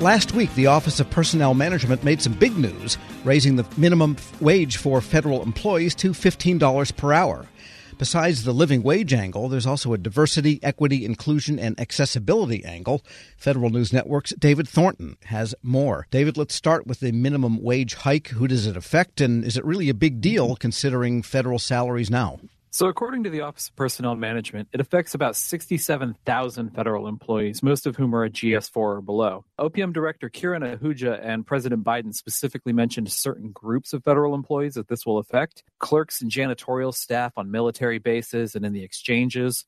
Last week, the Office of Personnel Management made some big news, raising the minimum wage for federal employees to $15 per hour. Besides the living wage angle, there's also a diversity, equity, inclusion, and accessibility angle. Federal News Network's David Thornton has more. David, let's start with the minimum wage hike. Who does it affect, and is it really a big deal considering federal salaries now? So, according to the Office of Personnel Management, it affects about 67,000 federal employees, most of whom are a GS4 or below. OPM Director Kiran Ahuja and President Biden specifically mentioned certain groups of federal employees that this will affect clerks and janitorial staff on military bases and in the exchanges,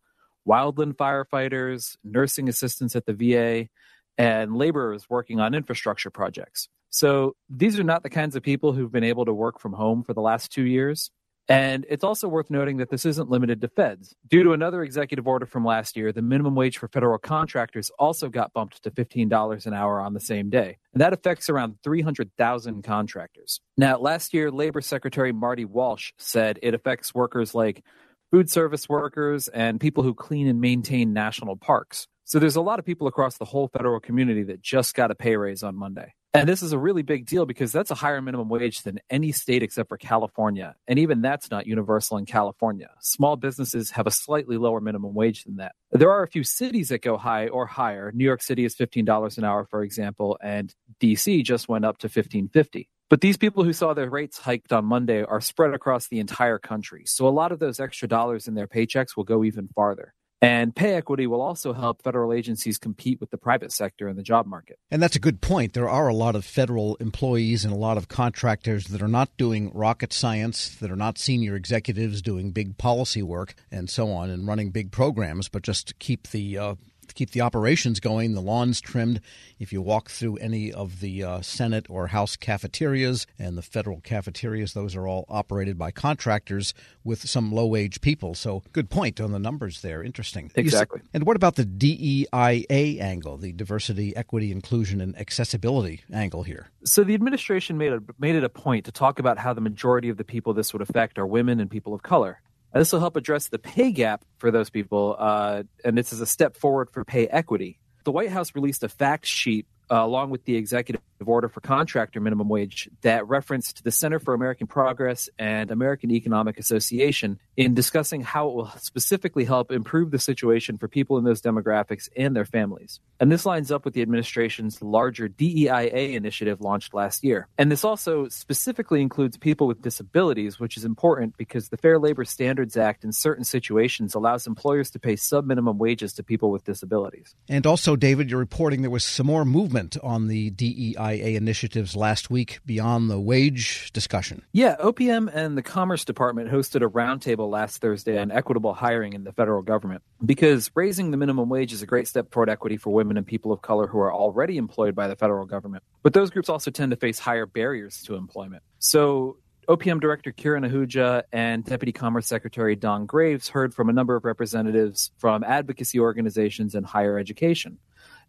wildland firefighters, nursing assistants at the VA, and laborers working on infrastructure projects. So, these are not the kinds of people who've been able to work from home for the last two years. And it's also worth noting that this isn't limited to feds. Due to another executive order from last year, the minimum wage for federal contractors also got bumped to $15 an hour on the same day. And that affects around 300,000 contractors. Now, last year, Labor Secretary Marty Walsh said it affects workers like food service workers and people who clean and maintain national parks. So there's a lot of people across the whole federal community that just got a pay raise on Monday. And this is a really big deal because that's a higher minimum wage than any state except for California. And even that's not universal in California. Small businesses have a slightly lower minimum wage than that. There are a few cities that go high or higher. New York City is $15 an hour, for example, and DC just went up to 1550. But these people who saw their rates hiked on Monday are spread across the entire country. So a lot of those extra dollars in their paychecks will go even farther. And pay equity will also help federal agencies compete with the private sector in the job market. And that's a good point. There are a lot of federal employees and a lot of contractors that are not doing rocket science, that are not senior executives doing big policy work and so on and running big programs, but just keep the uh, to keep the operations going, the lawns trimmed. If you walk through any of the uh, Senate or House cafeterias and the federal cafeterias, those are all operated by contractors with some low wage people. So, good point on the numbers there. Interesting. Exactly. and what about the DEIA angle, the diversity, equity, inclusion, and accessibility angle here? So, the administration made, a, made it a point to talk about how the majority of the people this would affect are women and people of color. This will help address the pay gap for those people, uh, and this is a step forward for pay equity. The White House released a fact sheet uh, along with the executive order for contractor minimum wage that referenced the Center for American Progress and American Economic Association in discussing how it will specifically help improve the situation for people in those demographics and their families. And this lines up with the administration's larger DEIA initiative launched last year. And this also specifically includes people with disabilities, which is important because the Fair Labor Standards Act in certain situations allows employers to pay sub minimum wages to people with disabilities. And also, David, you're reporting there was some more movement on the DEIA initiatives last week beyond the wage discussion. Yeah, OPM and the Commerce Department hosted a roundtable last Thursday on equitable hiring in the federal government because raising the minimum wage is a great step toward equity for women and people of color who are already employed by the federal government. But those groups also tend to face higher barriers to employment. So OPM Director Kiran Ahuja and Deputy Commerce Secretary Don Graves heard from a number of representatives from advocacy organizations and higher education.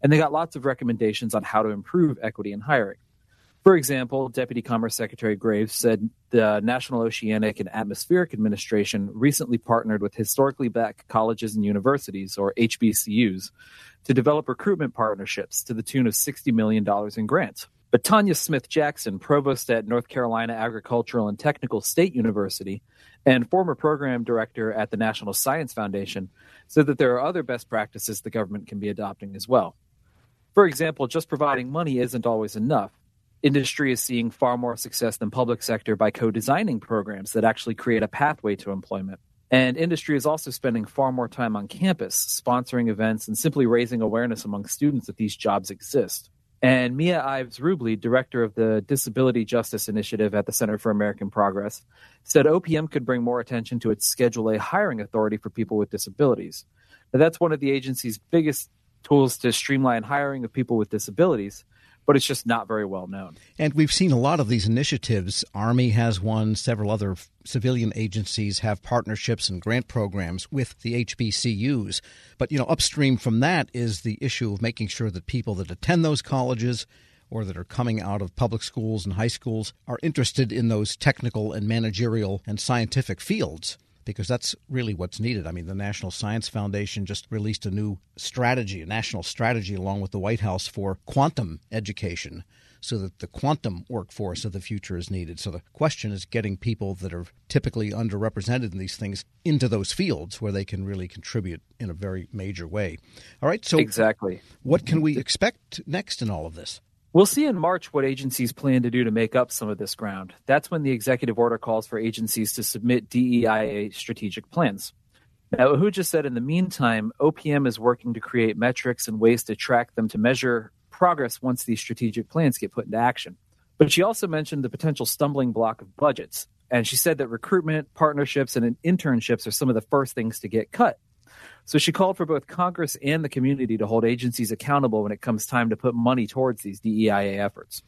And they got lots of recommendations on how to improve equity in hiring. For example, Deputy Commerce Secretary Graves said the National Oceanic and Atmospheric Administration recently partnered with historically black colleges and universities, or HBCUs, to develop recruitment partnerships to the tune of $60 million in grants. But Tonya Smith Jackson, provost at North Carolina Agricultural and Technical State University and former program director at the National Science Foundation, said that there are other best practices the government can be adopting as well. For example, just providing money isn't always enough industry is seeing far more success than public sector by co-designing programs that actually create a pathway to employment. And industry is also spending far more time on campus, sponsoring events and simply raising awareness among students that these jobs exist. And Mia Ives Rublee, director of the Disability Justice Initiative at the Center for American Progress, said OPM could bring more attention to its Schedule A hiring authority for people with disabilities. Now, that's one of the agency's biggest tools to streamline hiring of people with disabilities but it's just not very well known. And we've seen a lot of these initiatives. Army has one, several other civilian agencies have partnerships and grant programs with the HBCUs. But, you know, upstream from that is the issue of making sure that people that attend those colleges or that are coming out of public schools and high schools are interested in those technical and managerial and scientific fields because that's really what's needed. I mean, the National Science Foundation just released a new strategy, a national strategy, along with the White House for quantum education so that the quantum workforce of the future is needed. So the question is getting people that are typically underrepresented in these things into those fields where they can really contribute in a very major way. All right, so exactly. What can we expect next in all of this? We'll see in March what agencies plan to do to make up some of this ground. That's when the executive order calls for agencies to submit DEIA strategic plans. Now, Ahuja said in the meantime, OPM is working to create metrics and ways to track them to measure progress once these strategic plans get put into action. But she also mentioned the potential stumbling block of budgets. And she said that recruitment, partnerships, and internships are some of the first things to get cut. So she called for both Congress and the community to hold agencies accountable when it comes time to put money towards these DEIA efforts.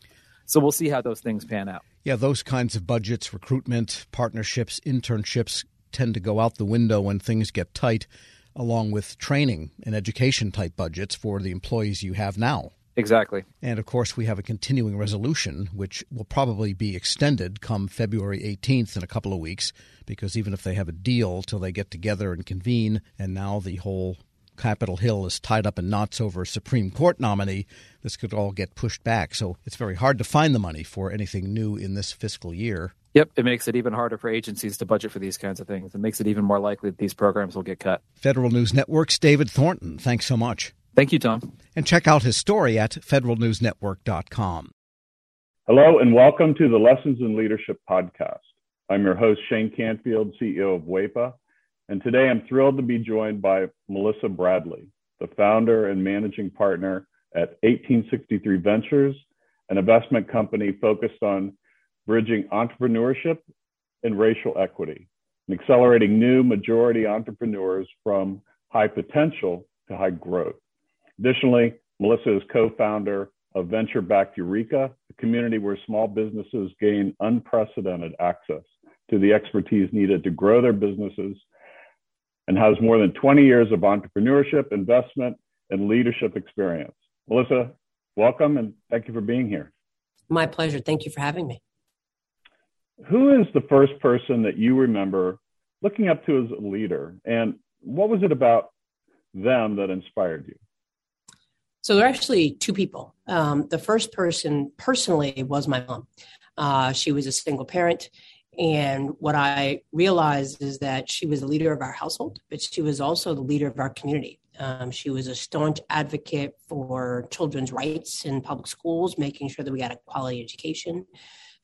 So we'll see how those things pan out. Yeah, those kinds of budgets, recruitment, partnerships, internships tend to go out the window when things get tight, along with training and education type budgets for the employees you have now. Exactly. And of course, we have a continuing resolution, which will probably be extended come February 18th in a couple of weeks, because even if they have a deal till they get together and convene, and now the whole Capitol Hill is tied up in knots over a Supreme Court nominee, this could all get pushed back. So it's very hard to find the money for anything new in this fiscal year. Yep, it makes it even harder for agencies to budget for these kinds of things. It makes it even more likely that these programs will get cut. Federal News Network's David Thornton, thanks so much. Thank you, Tom. And check out his story at federalnewsnetwork.com. Hello, and welcome to the Lessons in Leadership podcast. I'm your host, Shane Canfield, CEO of WEPA. And today I'm thrilled to be joined by Melissa Bradley, the founder and managing partner at 1863 Ventures, an investment company focused on bridging entrepreneurship and racial equity and accelerating new majority entrepreneurs from high potential to high growth. Additionally, Melissa is co-founder of Venture Backed Ureeka, a community where small businesses gain unprecedented access to the expertise needed to grow their businesses and has more than 20 years of entrepreneurship, investment, and leadership experience. Melissa, welcome and thank you for being here. My pleasure. Thank you for having me. Who is the first person that you remember looking up to as a leader, and what was it about them that inspired you? So there are actually two people. Um, the first person personally was my mom. Uh, she was a single parent. And what I realized is that she was the leader of our household, but she was also the leader of our community. Um, she was a staunch advocate for children's rights in public schools, making sure that we got a quality education.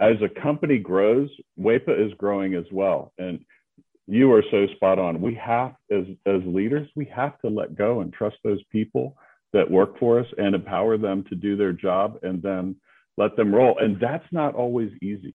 as a company grows, WEPA is growing as well. And you are so spot on. We have, as, as leaders, we have to let go and trust those people that work for us and empower them to do their job and then let them roll. And that's not always easy.